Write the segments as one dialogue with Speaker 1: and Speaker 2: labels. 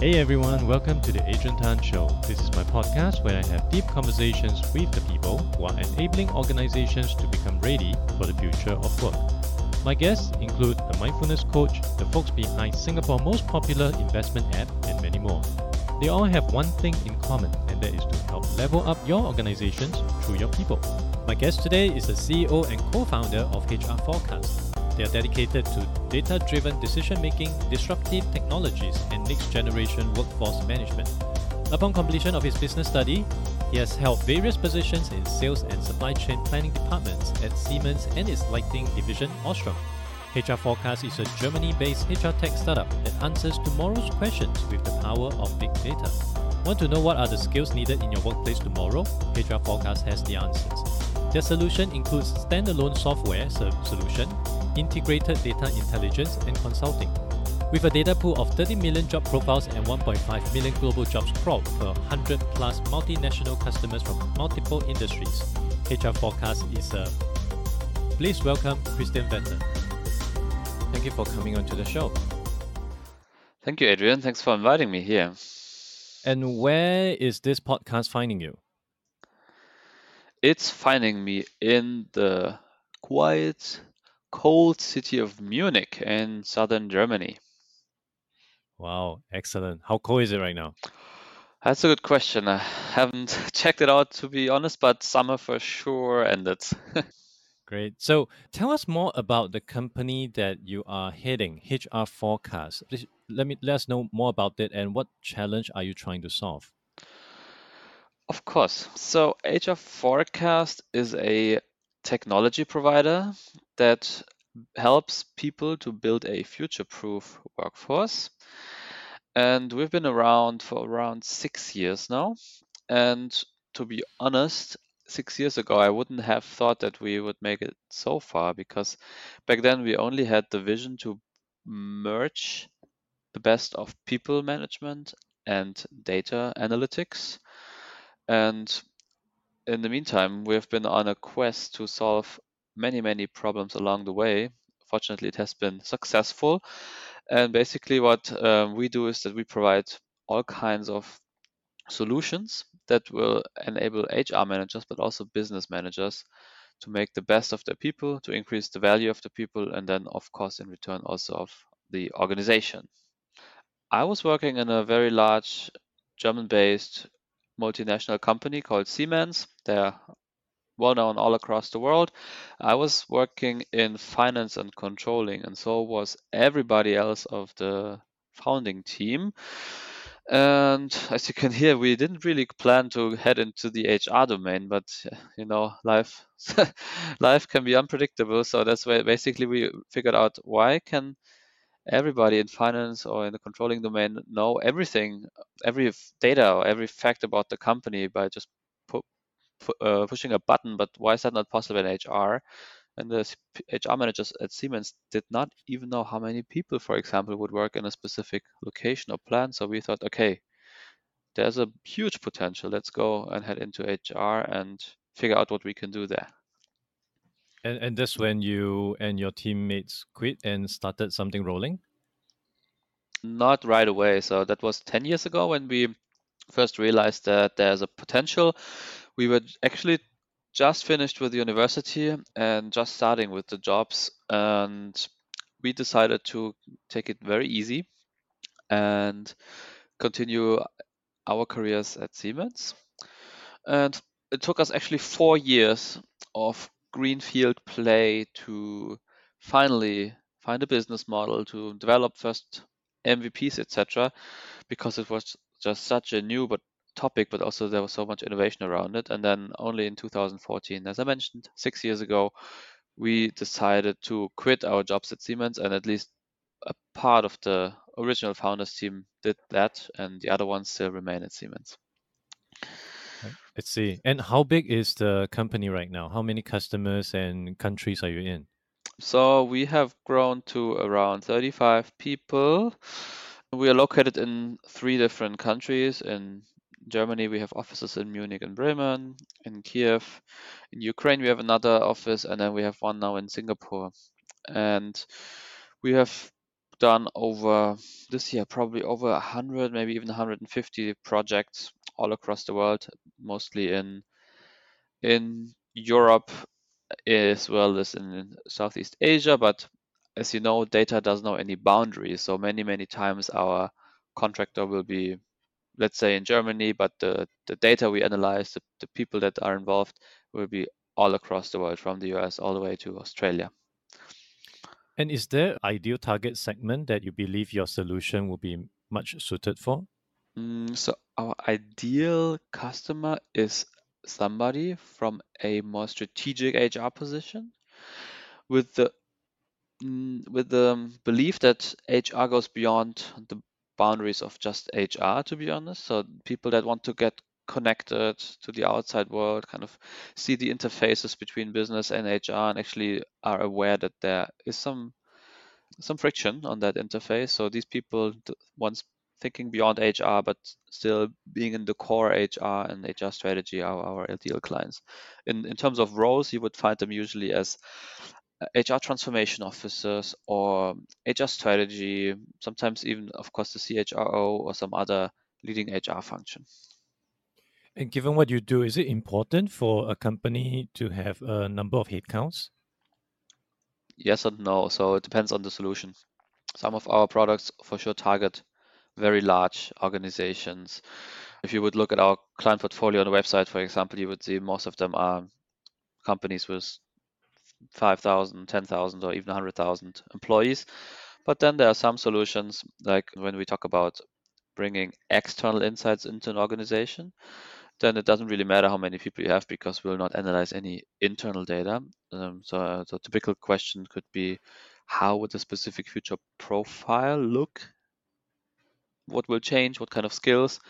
Speaker 1: Hey everyone, welcome to the Adrian Tan Show. This is my podcast where I have deep conversations with the people who are enabling organizations to become ready for the future of work. My guests include a mindfulness coach, the folks behind Singapore's most popular investment app, and many more. They all have one thing in common, and that is to help level up your organizations through your people. My guest today is the CEO and co founder of HR Forecast. They are dedicated to data driven decision making, disruptive technologies, and next generation workforce management. Upon completion of his business study, he has held various positions in sales and supply chain planning departments at Siemens and its lighting division, Osram. HR Forecast is a Germany based HR tech startup that answers tomorrow's questions with the power of big data. Want to know what are the skills needed in your workplace tomorrow? HR Forecast has the answers. Their solution includes standalone software solution, integrated data intelligence, and consulting. With a data pool of 30 million job profiles and 1.5 million global jobs crawled per 100 plus multinational customers from multiple industries, HR Forecast is a. Please welcome Christian Vetter. Thank you for coming on to the show.
Speaker 2: Thank you, Adrian. Thanks for inviting me here.
Speaker 1: And where is this podcast finding you?
Speaker 2: It's finding me in the quiet, cold city of Munich in southern Germany.
Speaker 1: Wow, excellent. How cold is it right now?
Speaker 2: That's a good question. I haven't checked it out to be honest, but summer for sure ended.
Speaker 1: Great. So tell us more about the company that you are heading, HR Forecast. Please let me let us know more about it and what challenge are you trying to solve?
Speaker 2: Of course. So HR Forecast is a technology provider that helps people to build a future-proof workforce. And we've been around for around six years now. And to be honest, six years ago, I wouldn't have thought that we would make it so far because back then we only had the vision to merge the best of people management and data analytics. And in the meantime, we've been on a quest to solve many, many problems along the way. Fortunately, it has been successful. And basically, what um, we do is that we provide all kinds of solutions that will enable HR managers, but also business managers to make the best of their people, to increase the value of the people, and then, of course, in return, also of the organization. I was working in a very large German based multinational company called Siemens. They're well known all across the world. I was working in finance and controlling, and so was everybody else of the founding team. And as you can hear, we didn't really plan to head into the HR domain, but you know, life life can be unpredictable. So that's why basically we figured out why can everybody in finance or in the controlling domain know everything, every data or every fact about the company by just pu- pu- uh, pushing a button. But why is that not possible in HR? And the HR managers at Siemens did not even know how many people, for example, would work in a specific location or plant. So we thought, okay, there's a huge potential. Let's go and head into HR and figure out what we can do there.
Speaker 1: And and that's when you and your teammates quit and started something rolling?
Speaker 2: Not right away. So that was 10 years ago when we first realized that there's a potential. We were actually just finished with university and just starting with the jobs and we decided to take it very easy and continue our careers at Siemens. And it took us actually four years of greenfield play to finally find a business model to develop first MVPs, etc., because it was just such a new but topic, but also there was so much innovation around it. And then only in 2014, as I mentioned, six years ago, we decided to quit our jobs at Siemens, and at least a part of the original founders team did that, and the other ones still remain at Siemens.
Speaker 1: Let's see. And how big is the company right now? How many customers and countries are you in?
Speaker 2: So we have grown to around 35 people. We are located in three different countries. In Germany, we have offices in Munich and Bremen, in Kiev. In Ukraine, we have another office, and then we have one now in Singapore. And we have done over this year probably over 100 maybe even 150 projects all across the world mostly in in europe as well as in southeast asia. But as you know data doesn't know any boundaries. So many many times our contractor will be let's say in germany but the the data we analyze the, the people that are involved will be all across the world from the us all the way to australia.
Speaker 1: And is there ideal target segment that you believe your solution will be much suited for?
Speaker 2: Mm, so our ideal customer is somebody from a more strategic HR position with the mm, with the belief that HR goes beyond the boundaries of just HR to be honest. So people that want to get connected to the outside world kind of see the interfaces between business and HR and actually are aware that there is some some friction on that interface. So these people once thinking beyond HR but still being in the core HR and HR strategy are our ideal clients in in terms of roles you would find them usually as HR uh, transformation officers or HR strategy, sometimes even, of course, the CHRO or some other leading HR function.
Speaker 1: And given what you do, is it important for a company to have a number of headcounts?
Speaker 2: Yes and no. So it depends on the solution. Some of our products for sure target very large organizations. If you would look at our client portfolio on the website, for example, you would see most of them are companies with 5,000, 10,000, or even 100,000 employees. But then there are some solutions, like when we talk about bringing external insights into an organization, then it doesn't really matter how many people you have because we'll not analyze any internal data. Um, so, uh, the typical question could be, how would a specific future profile look? What will change? What kind of skills?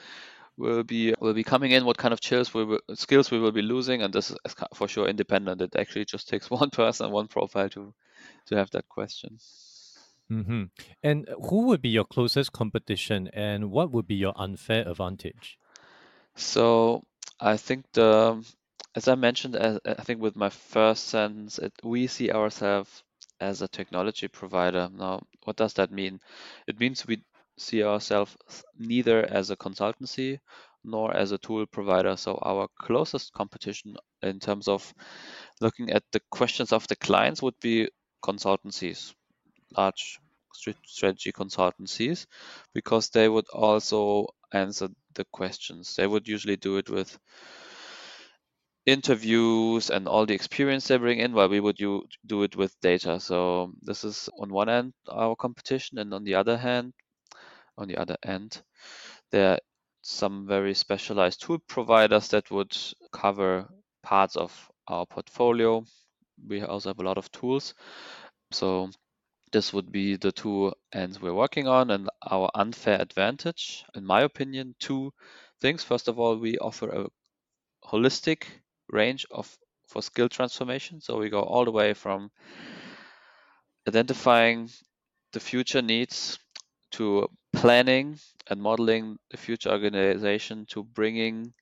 Speaker 2: will be will be coming in, what kind of skills we will, skills we will be losing, and this is for sure independent. It actually just takes one person, one profile to to have that question.
Speaker 1: Mm-hmm. And who would be your closest competition, and what would be your unfair advantage?
Speaker 2: So I think the as I mentioned, I think with my first sentence, it, we see ourselves as a technology provider. Now, what does that mean? It means we see ourselves neither as a consultancy nor as a tool provider. So our closest competition in terms of looking at the questions of the clients would be consultancies, large strategy consultancies, because they would also answer the questions. They would usually do it with interviews and all the experience they bring in, while we would do, it with data. So this is on one end our competition, and on the other hand, on the other end. There are some very specialized tool providers that would cover parts of our portfolio. We also have a lot of tools. So this would be the two ends we're working on and our unfair advantage, in my opinion, two things. First of all, we offer a holistic range of for skill transformation. So we go all the way from identifying the future needs to planning and modeling the future organization to bringing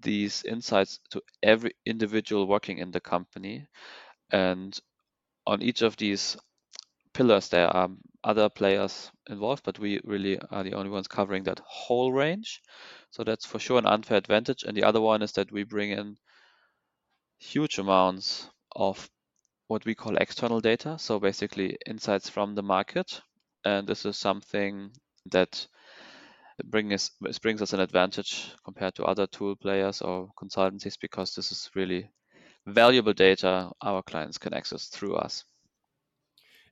Speaker 2: these insights to every individual working in the company. And on each of these pillars, there are other players involved, but we really are the only ones covering that whole range. So that's for sure an unfair advantage. And the other one is that we bring in huge amounts of what we call external data. So basically insights from the market. And this is something that brings us, brings us an advantage compared to other tool players or consultancies because this is really valuable data our clients can access through us.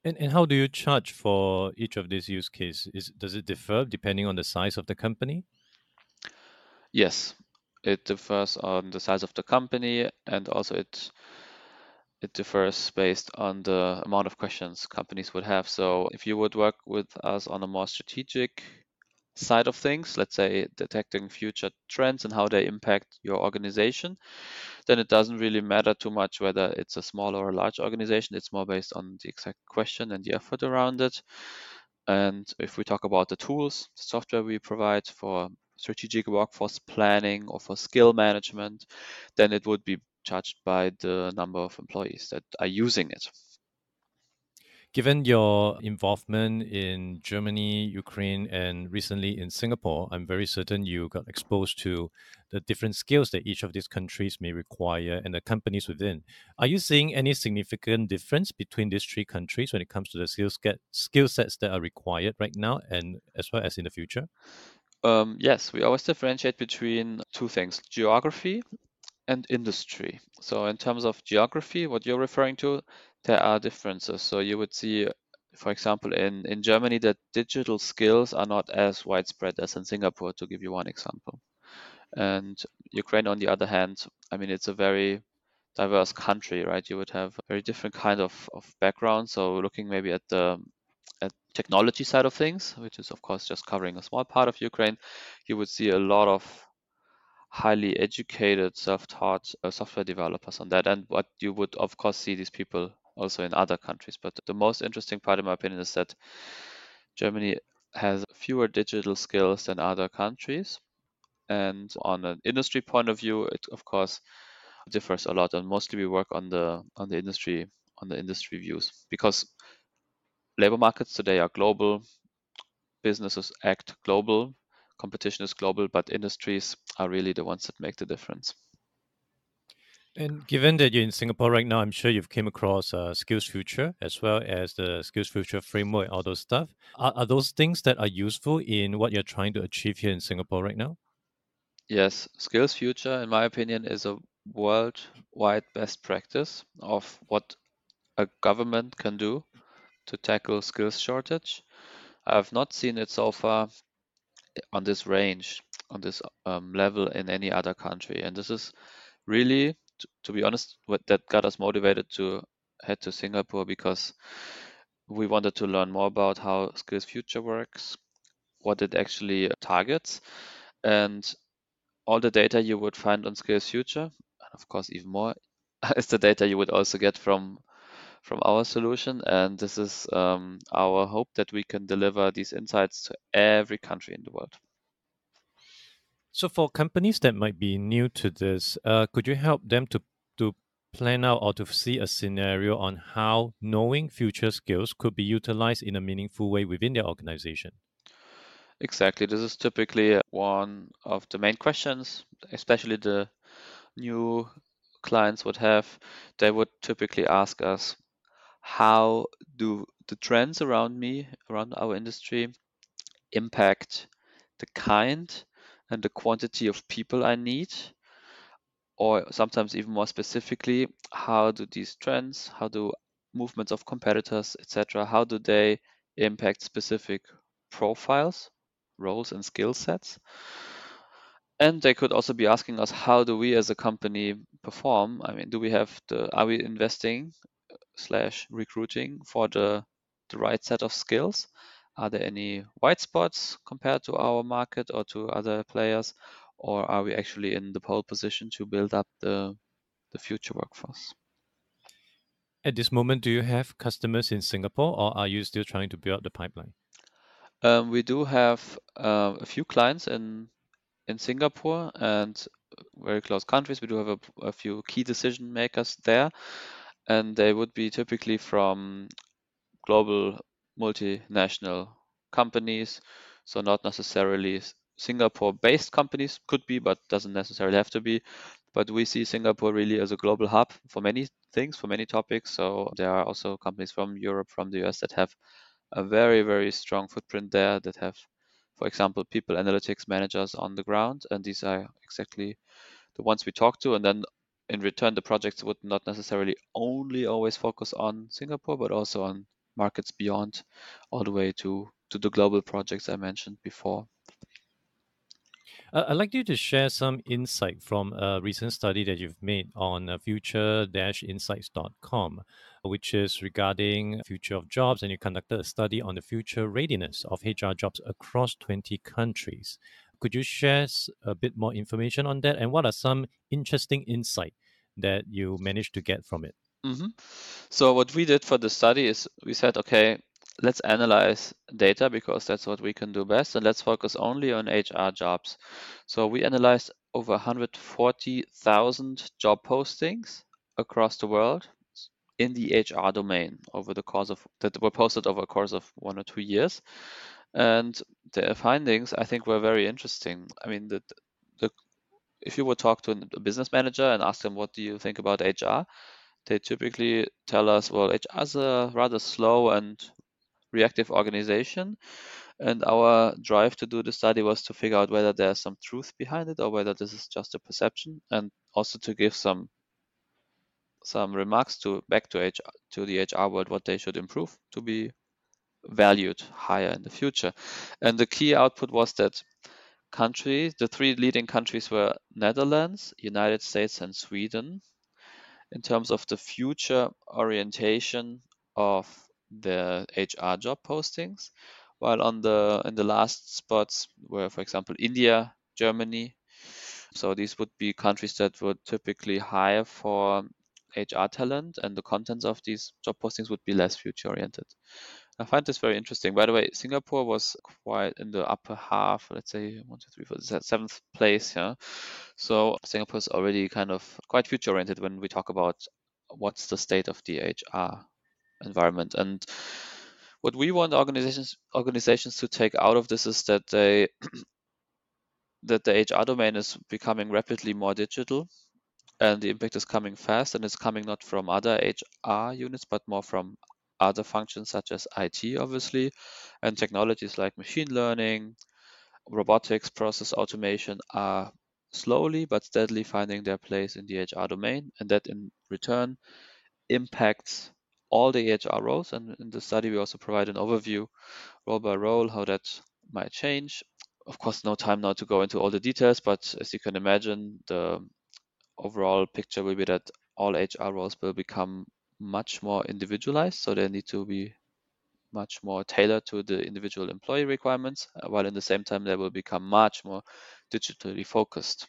Speaker 1: And, and how do you charge for each of these use cases? does it differ depending on the size of the company?
Speaker 2: Yes, it differs on the size of the company and also it it differs based on the amount of questions companies would have. So if you would work with us on a more strategic side of things, let's say detecting future trends and how they impact your organization, then it doesn't really matter too much whether it's a small or a large organization. It's more based on the exact question and the effort around it. And if we talk about the tools, the software we provide for strategic workforce planning or for skill management, then it would be charged by the number of employees that are using it.
Speaker 1: Given your involvement in Germany, Ukraine, and recently in Singapore, I'm very certain you got exposed to the different skills that each of these countries may require and the companies within. Are you seeing any significant difference between these three countries when it comes to the skills get skill sets that are required right now and as well as in the future?
Speaker 2: Um, yes, we always differentiate between two things geography and industry. So, in terms of geography, what you're referring to, there are differences. So, you would see, for example, in, in Germany, that digital skills are not as widespread as in Singapore, to give you one example. And Ukraine, on the other hand, I mean, it's a very diverse country, right? You would have a very different kind of, of background. So, looking maybe at the at technology side of things, which is of course just covering a small part of Ukraine, you would see a lot of highly educated, self-taught uh, software developers on that. And what you would of course see these people also in other countries. But the most interesting part, in my opinion, is that Germany has fewer digital skills than other countries. And on an industry point of view, it of course differs a lot. And mostly we work on the on the industry on the industry views because labor markets today are global, businesses act global, competition is global, but industries are really the ones that make the difference.
Speaker 1: And given that you're in Singapore right now, I'm sure you've came across uh, Skills Future as well as the Skills Future framework, all those stuff. Are, are those things that are useful in what you're trying to achieve here in Singapore right now?
Speaker 2: Yes, Skills Future, in my opinion, is a worldwide best practice of what a government can do to tackle skills shortage. I have not seen it so far on this range, on this um, level in any other country. And this is really, to, to be honest, what that got us motivated to head to Singapore because we wanted to learn more about how Skills Future works, what it actually targets, and all the data you would find on Skills Future, and of course even more, is the data you would also get from from our solution. And this is um, our hope that we can deliver these insights to every country in the world.
Speaker 1: So, for companies that might be new to this, uh, could you help them to to plan out or to see a scenario on how knowing future skills could be utilized in a meaningful way within their organization?
Speaker 2: Exactly. This is typically one of the main questions, especially the new clients would have. They would typically ask us, how do the trends around me, around our industry, impact the kind and the quantity of people I need? Or sometimes even more specifically, how do these trends, how do movements of competitors, etc., how do they impact specific profiles, roles, and skill sets? And they could also be asking us, how do we as a company perform? I mean, do we have the, are we investing slash recruiting for the, the right set of skills? Are there any white spots compared to our market or to other players? Or are we actually in the pole position to build up the, the future workforce?
Speaker 1: At this moment, do you have customers in Singapore or are you still trying to build up the pipeline?
Speaker 2: Um, we do have uh, a few clients in in Singapore and very close countries. We do have a, a few key decision makers there and they would be typically from global multinational companies, so not necessarily Singapore-based companies could be, but doesn't necessarily have to be. But we see Singapore really as a global hub for many things, for many topics. So there are also companies from Europe, from the US that have a very, very strong footprint there that have, for example, people analytics managers on the ground. And these are exactly the ones we talk to. And then in return, the projects would not necessarily only always focus on Singapore, but also on markets beyond, all the way to to the global projects I mentioned before.
Speaker 1: Uh, I'd like you to share some insight from a recent study that you've made on uh, future-insights.com, which is regarding future of jobs, and you conducted a study on the future readiness of HR jobs across 20 countries. Could you share a bit more information on that? And what are some interesting insight that you managed to get from it?
Speaker 2: Mm-hmm. So what we did for the study is we said, okay, let's analyze data because that's what we can do best, and let's focus only on HR jobs. So we analyzed over 140,000 job postings across the world, in the HR domain over the course of that were posted over a course of one or two years. And their findings, I think, were very interesting. I mean, the, the if you would talk to a business manager and ask them what do you think about HR, they typically tell us, well, HR is a rather slow and reactive organization. And our drive to do the study was to figure out whether there's some truth behind it or whether this is just a perception, and also to give some some remarks to back to HR to the HR world what they should improve to be valued higher in the future. And the key output was that countries, the three leading countries were Netherlands, United States, and Sweden. In terms of the future orientation of the HR job postings, while on the in the last spots were, for example, India, Germany. So these would be countries that would typically hire for HR talent, and the contents of these job postings would be less future oriented. I find this very interesting. By the way, Singapore was quite in the upper half, let's say one, two, three, four, seventh place. Yeah. So Singapore is already kind of quite future oriented when we talk about what's the state of the HR environment. And what we want organizations organizations to take out of this is that they that the HR domain is becoming rapidly more digital and the impact is coming fast and it's coming not from other HR units but more from other functions such as IT obviously and technologies like machine learning, robotics, process automation are slowly but steadily finding their place in the HR domain and that in return impacts all the HR roles. And in the study, we also provide an overview role by role, how that might change. Of course, no time now to go into all the details, but as you can imagine, the overall picture will be that all HR roles will become much more individualized. So they need to be much more tailored to the individual employee requirements, uh, while in the same time they will become much more digitally focused.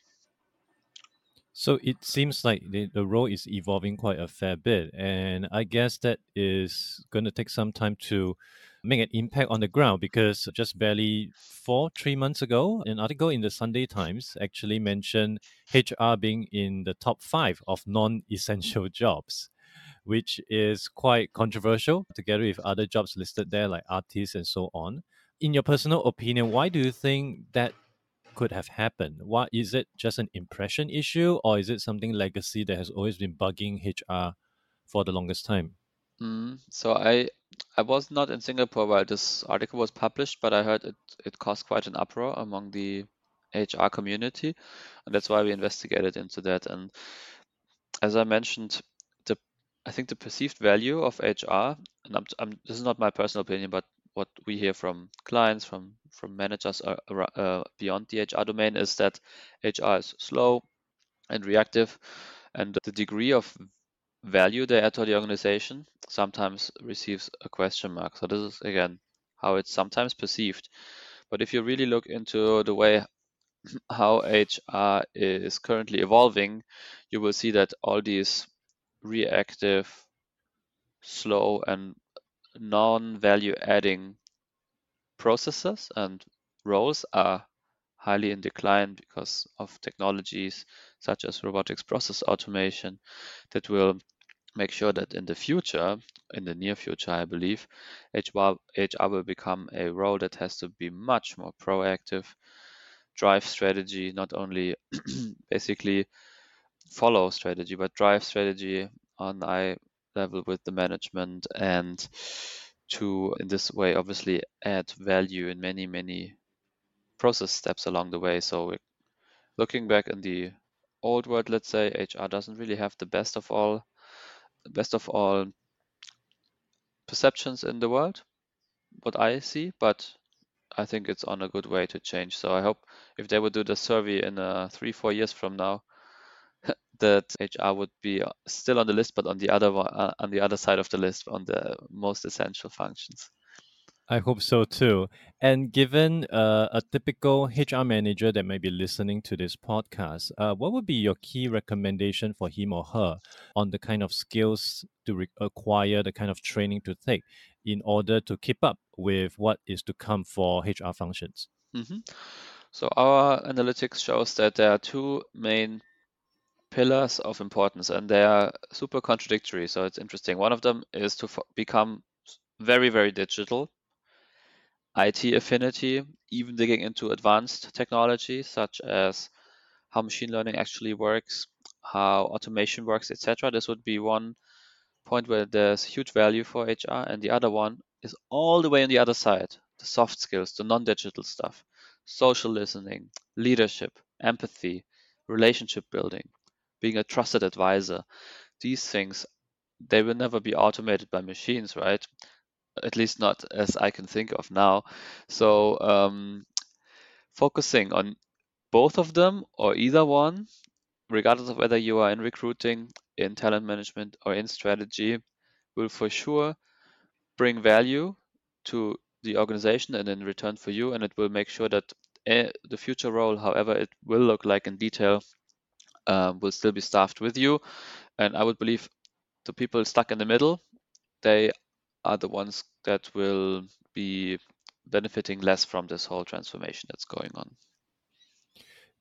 Speaker 1: So it seems like the, the role is evolving quite a fair bit. And I guess that is going to take some time to make an impact on the ground because just barely four, three months ago, an article in the Sunday Times actually mentioned HR being in the top five of non essential jobs, which is quite controversial together with other jobs listed there like artists and so on. In your personal opinion, why do you think that could have happened? What is it just an impression issue or is it something legacy that has always been bugging HR for the longest time?
Speaker 2: Mm, so I I was not in Singapore while this article was published, but I heard it it caused quite an uproar among the HR community, and that's why we investigated into that. And as I mentioned, I think the perceived value of HR, and I'm, I'm, this is not my personal opinion, but what we hear from clients, from from managers uh, uh, beyond the HR domain is that HR is slow and reactive, and the degree of value they add to the organization sometimes receives a question mark. So this is again how it's sometimes perceived. But if you really look into the way how HR is currently evolving, you will see that all these reactive, slow, and non-value adding processes and roles are highly in decline because of technologies such as robotics process automation that will make sure that in the future, in the near future, I believe, HR, HR will become a role that has to be much more proactive, drive strategy, not only basically follow strategy, but drive strategy on eye level with the management and to in this way obviously add value in many many process steps along the way. So looking back in the old world let's say hr doesn't really have the best of all best of all perceptions in the world what i see but i think it's on a good way to change. So i hope if they would do the survey in uh, three four years from now that HR would be still on the list, but on the other uh, on the other side of the list, on the most essential functions.
Speaker 1: I hope so too. And given uh, a typical HR manager that may be listening to this podcast, uh, what would be your key recommendation for him or her on the kind of skills to re- acquire, the kind of training to take in order to keep up with what is to come for HR functions?
Speaker 2: Mm-hmm. So, our analytics shows that there are two main pillars of importance and they are super contradictory. So it's interesting. One of them is to become very, very digital, IT affinity, even digging into advanced technology such as how machine learning actually works, how automation works, etc. This would be one point where there's huge value for HR, and the other one is all the way on the other side, the soft skills, the non-digital stuff, social listening, leadership, empathy, relationship building, being a trusted advisor. These things, they will never be automated by machines, right? At least not as I can think of now. So um, focusing on both of them or either one, regardless of whether you are in recruiting, in talent management, or in strategy, will for sure bring value to the organization and in return for you, and it will make sure that eh, the future role, however it will look like in detail, um, will still be staffed with you. And I would believe the people stuck in the middle, they are the ones that will be benefiting less from this whole transformation that's going on.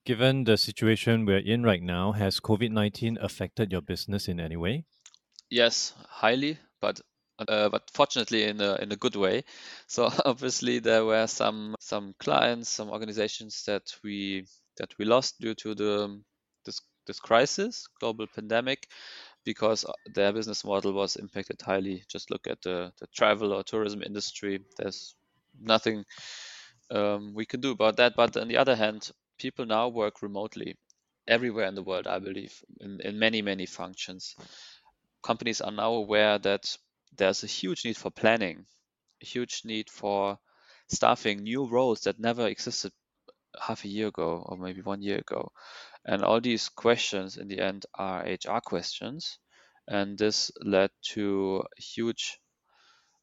Speaker 1: Given the situation we're in right now, has COVID 19 affected your business in any way?
Speaker 2: Yes, highly, but uh, but fortunately in a in a good way. So obviously there were some some clients, some organizations that we that we lost due to the this crisis, global pandemic, because uh, their business model was impacted highly. Just look at the, the travel or tourism industry. There's nothing um, we can do about that. But on the other hand, people now work remotely everywhere in the world, I believe, in, in many, many functions. Companies are now aware that there's a huge need for planning, a huge need for staffing new roles that never existed half a year ago or maybe one year ago. And all these questions in the end are HR questions. And this led to a huge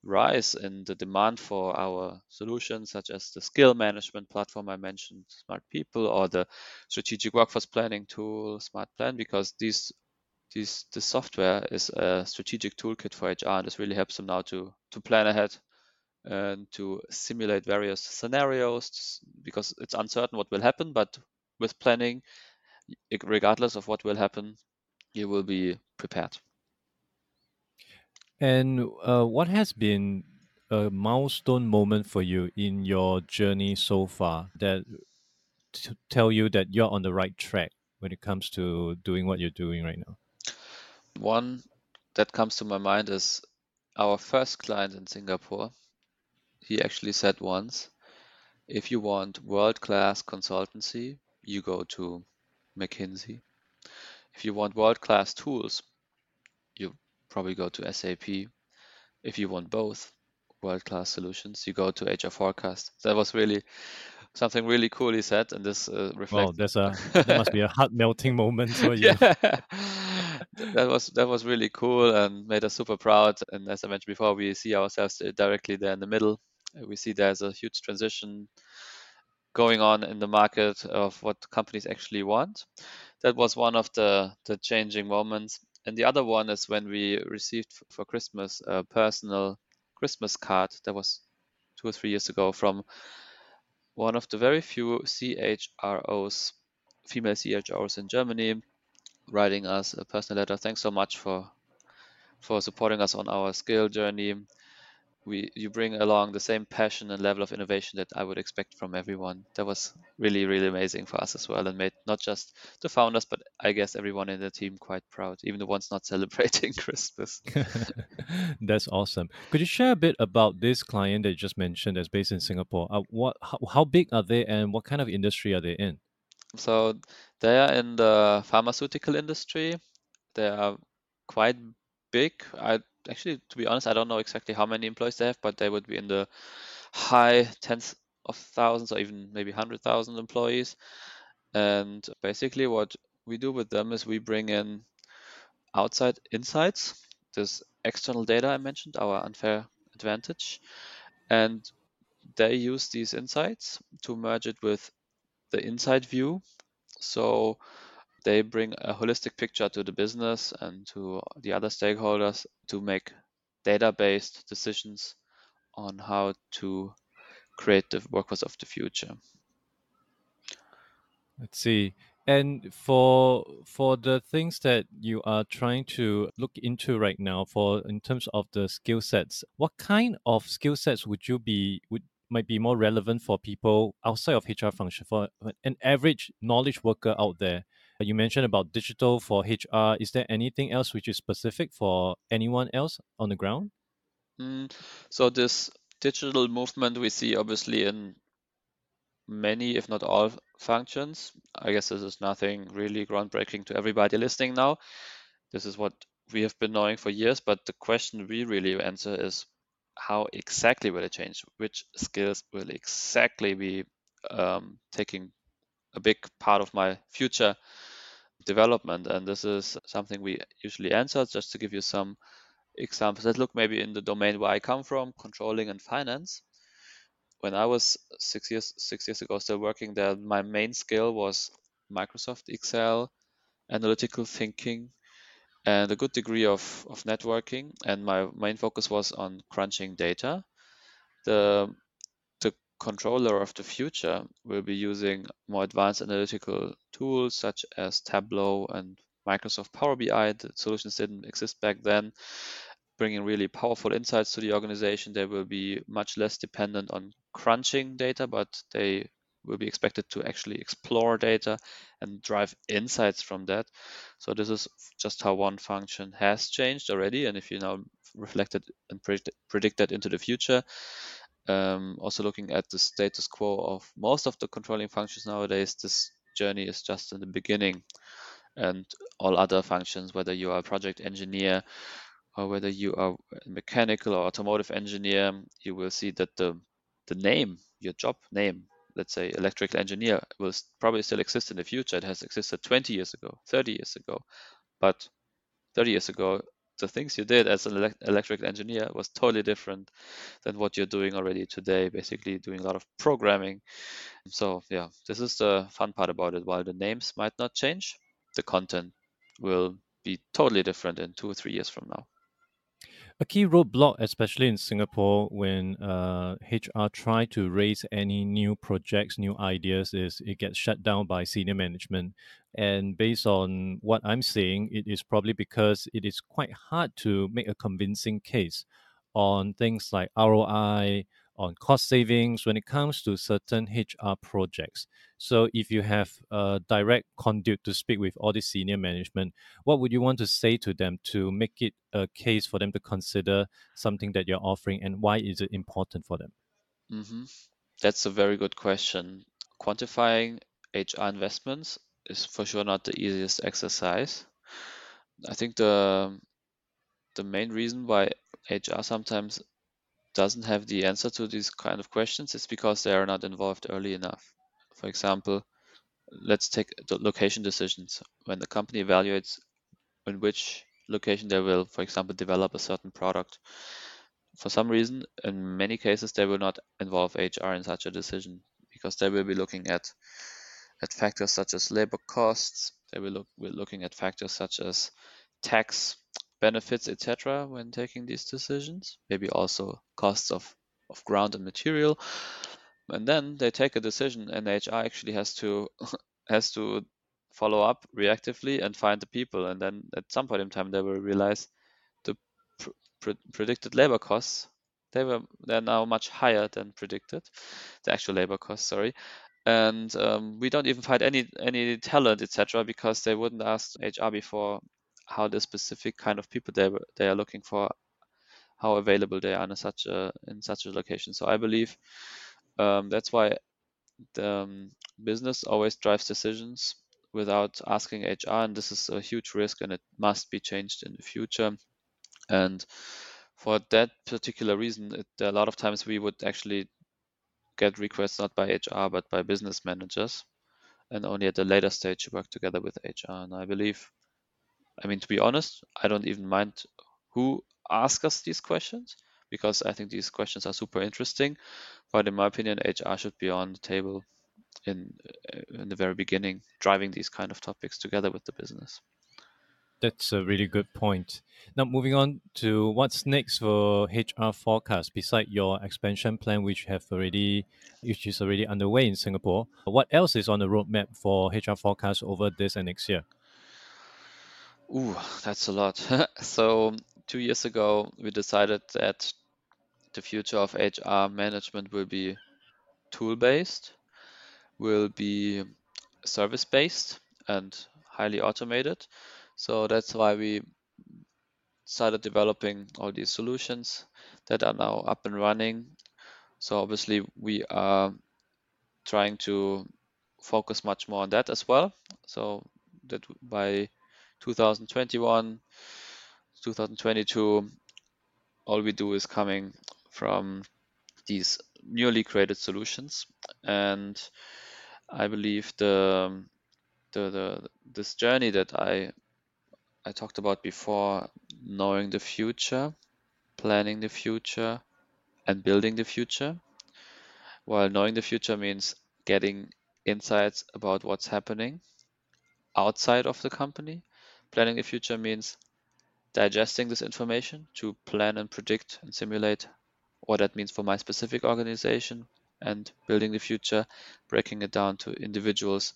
Speaker 2: rise in the demand for our solutions, such as the skill management platform I mentioned, Smart People, or the strategic workforce planning tool, Smart Plan, because these these this software is a strategic toolkit for HR. And this really helps them now to to plan ahead and to simulate various scenarios because it's uncertain what will happen. But with planning, regardless of what will happen, you will be prepared.
Speaker 1: And uh, what has been a milestone moment for you in your journey so far that to tell you that you're on the right track when it comes to doing what you're doing right now?
Speaker 2: One that comes to my mind is our first client in Singapore. He actually said once, if you want world-class consultancy, you go to McKinsey. If you want world-class tools, you probably go to SAP. If you want both world-class solutions, you go to HR Forecast. That was really something really cool he said, and this uh, reflects.
Speaker 1: Wow, there's a that must be a heart melting moment for you.
Speaker 2: yeah. that was that was really cool and made us super proud. And as I mentioned before, we see ourselves directly there in the middle. Uh, we see there's a huge transition going on in the market of what companies actually want. That was one of the the changing moments. And the other one is when we received for Christmas a personal Christmas card that was two or three years ago from one of the very few CHROs, female CHROs in Germany, writing us a personal letter. Thanks so much for for supporting us on our skill journey we you bring along the same passion and level of innovation that I would expect from everyone. That was really really amazing for us as well, and made not just the founders, but I guess everyone in the team quite proud, even the ones not celebrating Christmas.
Speaker 1: that's awesome. Could you share a bit about this client that you just mentioned that's based in Singapore? Uh, what how, how big are they, and what kind of industry are they in?
Speaker 2: So they are in the pharmaceutical industry. They are quite big. I actually, to be honest, I don't know exactly how many employees they have, but they would be in the high tens of thousands or even maybe 100,000 employees. And basically, what we do with them is we bring in outside insights, this external data I mentioned, our unfair advantage. And they use these insights to merge it with the inside view. So they bring a holistic picture to the business and to the other stakeholders to make data-based decisions on how to create the workforce of the future.
Speaker 1: Let's see. And for for the things that you are trying to look into right now, for in terms of the skill sets, what kind of skill sets would you be would might be more relevant for people outside of HR function for an average knowledge worker out there? You mentioned about digital for HR. Is there anything else which is specific for anyone else on the ground?
Speaker 2: Mm, so this digital movement we see obviously in many, if not all, functions. I guess this is nothing really groundbreaking to everybody listening now. This is what we have been knowing for years, but the question we really answer is how exactly will it change? Which skills will exactly be um, taking a big part of my future development? And this is something we usually answer. Just to give you some examples, let's look maybe in the domain where I come from, controlling and finance when I was six years six years ago still working there, my main skill was Microsoft Excel, analytical thinking, and a good degree of, of networking. And my main focus was on crunching data. The the controller of the future will be using more advanced analytical tools such as Tableau and Microsoft Power BI. The solutions didn't exist back then bringing really powerful insights to the organization. They will be much less dependent on crunching data, but they will be expected to actually explore data and drive insights from that. So this is just how one function has changed already. And if you now reflect it and predict that into the future, um, also looking at the status quo of most of the controlling functions nowadays, this journey is just in the beginning. And all other functions, whether you are a project engineer, or whether you are a mechanical or automotive engineer, you will see that the the name, your job name, let's say electrical engineer, will probably still exist in the future. It has existed 20 years ago, 30 years ago, but 30 years ago, the things you did as an ele- electrical engineer was totally different than what you're doing already today. Basically, doing a lot of programming. So yeah, this is the fun part about it. While the names might not change, the content will be totally different in two or three years from now
Speaker 1: a key roadblock, especially in Singapore, when uh, HR try to raise any new projects, new ideas, is it gets shut down by senior management. And based on what I'm seeing, it is probably because it is quite hard to make a convincing case on things like ROI, on cost savings when it comes to certain HR projects. So, if you have a direct conduit to speak with all the senior management, what would you want to say to them to make it a case for them to consider something that you're offering, and why is it important for them?
Speaker 2: Mm-hmm. That's a very good question. Quantifying HR investments is for sure not the easiest exercise. I think the the main reason why HR sometimes doesn't have the answer to these kind of questions, it's because they are not involved early enough. For example, let's take the location decisions. When the company evaluates in which location they will, for example, develop a certain product, for some reason, in many cases, they will not involve HR in such a decision because they will be looking at at factors such as labor costs. They will look will looking at factors such as tax benefits, etc., when taking these decisions. Maybe also costs of, of ground and material. And then they take a decision, and HR actually has to has to follow up reactively and find the people. And then at some point in time, they will realize the pr- pr- predicted labor costs they were they're now much higher than predicted, the actual labor costs. Sorry, and um, we don't even find any any talent etc because they wouldn't ask hr before how the specific kind of people they they are looking for, how available they are in such a in such a location. So I believe um, that's why the um, business always drives decisions without asking HR, and this is a huge risk, and it must be changed in the future. And for that particular reason, it, a lot of times we would actually get requests not by HR but by business managers, and only at a later stage work together with HR. And I believe I mean, to be honest, I don't even mind who asks us these questions because I think these questions are super interesting. But in my opinion, HR should be on the table in uh, in the very beginning, driving these kind of topics together with the business.
Speaker 1: That's a really good point. Now, moving on to what's next for HR forecast, beside your expansion plan, which have already, which is already underway in Singapore. What else is on the roadmap for HR forecast over this and next year?
Speaker 2: Ooh, that's a lot. so two years ago, we decided that the future of HR management will be tool-based, will be service-based, and highly automated. So that's why we started developing all these solutions that are now up and running. So obviously we are trying to focus much more on that as well. So that by 2021, 2022, all we do is coming from these newly created solutions. And I believe the the, the this journey that I I talked about before, knowing the future, planning the future, and building the future. While knowing the future means getting insights about what's happening outside of the company. Planning the future means digesting this information to plan and predict and simulate what that means for my specific organization and building the future, breaking it down to individuals.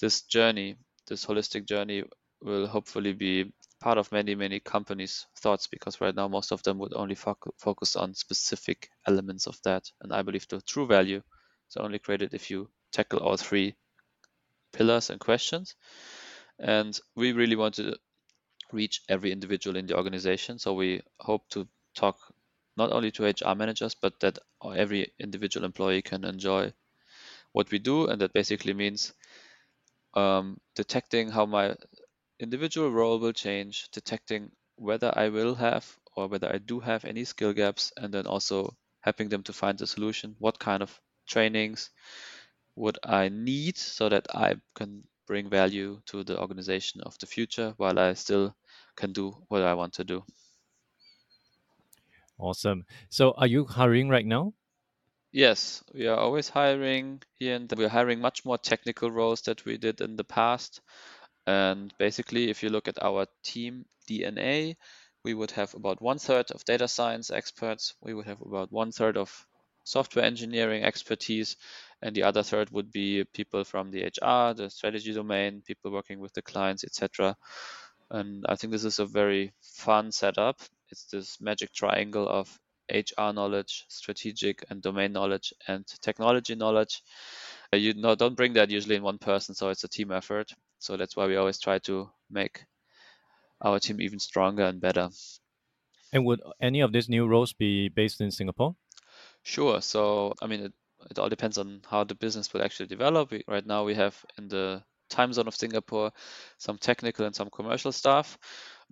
Speaker 2: This journey, this holistic journey, will hopefully be part of many, many companies' thoughts because right now most of them would only fo- focus on specific elements of that. And I believe the true value is only created if you tackle all three pillars and questions. And we really want to reach every individual in the organization. So we hope to talk not only to HR managers, but that every individual employee can enjoy what we do. And that basically means um, detecting how my individual role will change, detecting whether I will have or whether I do have any skill gaps, and then also helping them to find a solution. What kind of trainings would I need so that I can bring value to the organization of the future while I still can do what I want to do.
Speaker 1: Awesome. So, are you hiring right now?
Speaker 2: Yes, we are always hiring here, and we're hiring much more technical roles that we did in the past. And basically, if you look at our team DNA, we would have about one third of data science experts, we would have about one third of software engineering expertise, and the other third would be people from the HR, the strategy domain, people working with the clients, etc. And I think this is a very fun setup. It's this magic triangle of HR knowledge, strategic and domain knowledge, and technology knowledge. Uh, you know, don't bring that usually in one person, so it's a team effort. So that's why we always try to make our team even stronger and better.
Speaker 1: And would any of these new roles be based in Singapore?
Speaker 2: Sure. So, I mean, it, it all depends on how the business will actually develop. We, right now, we have in the time zone of Singapore some technical and some commercial staff,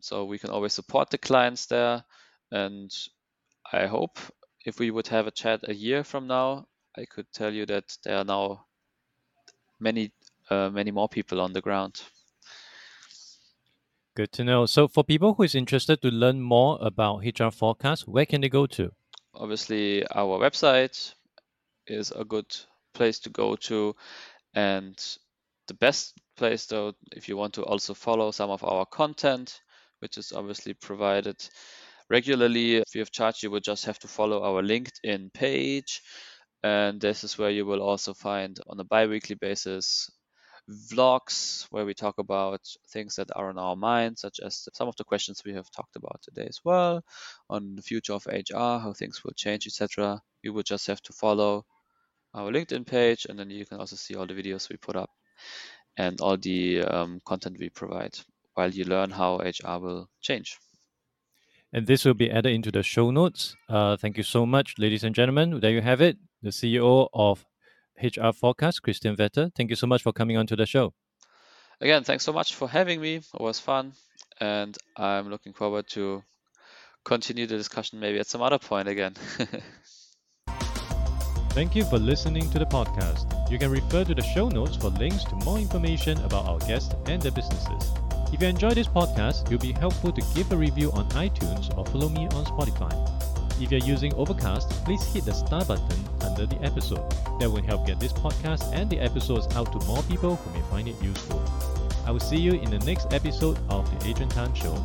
Speaker 2: So we can always support the clients there. And I hope if we would have a chat a year from now, I could tell you that there are now many, uh, many more people on the ground.
Speaker 1: Good to know. So, for people who is interested to learn more about HR forecast, where can they go to?
Speaker 2: Obviously, our website is a good place to go to, and the best place though, if you want to also follow some of our content, which is obviously provided regularly free of charge, you would just have to follow our LinkedIn page. And this is where you will also find on a bi-weekly basis vlogs where we talk about things that are on our mind, such as some of the questions we have talked about today as well, on the future of HR, how things will change, etc. You would just have to follow our LinkedIn page, and then you can also see all the videos we put up and all the um, content we provide while you learn how HR will change.
Speaker 1: And this will be added into the show notes. Uh, thank you so much, ladies and gentlemen. There you have it, the CEO of HR Forecast, Christian Vetter. Thank you so much for coming on to the show.
Speaker 2: Again, thanks so much for having me. It was fun. And I'm looking forward to continue the discussion maybe at some other point again.
Speaker 1: Thank you for listening to the podcast. You can refer to the show notes for links to more information about our guests and their businesses. If you enjoy this podcast, it will be helpful to give a review on iTunes or follow me on Spotify. If you're using Overcast, please hit the star button under the episode. That will help get this podcast and the episodes out to more people who may find it useful. I will see you in the next episode of the Adrian Tan Show.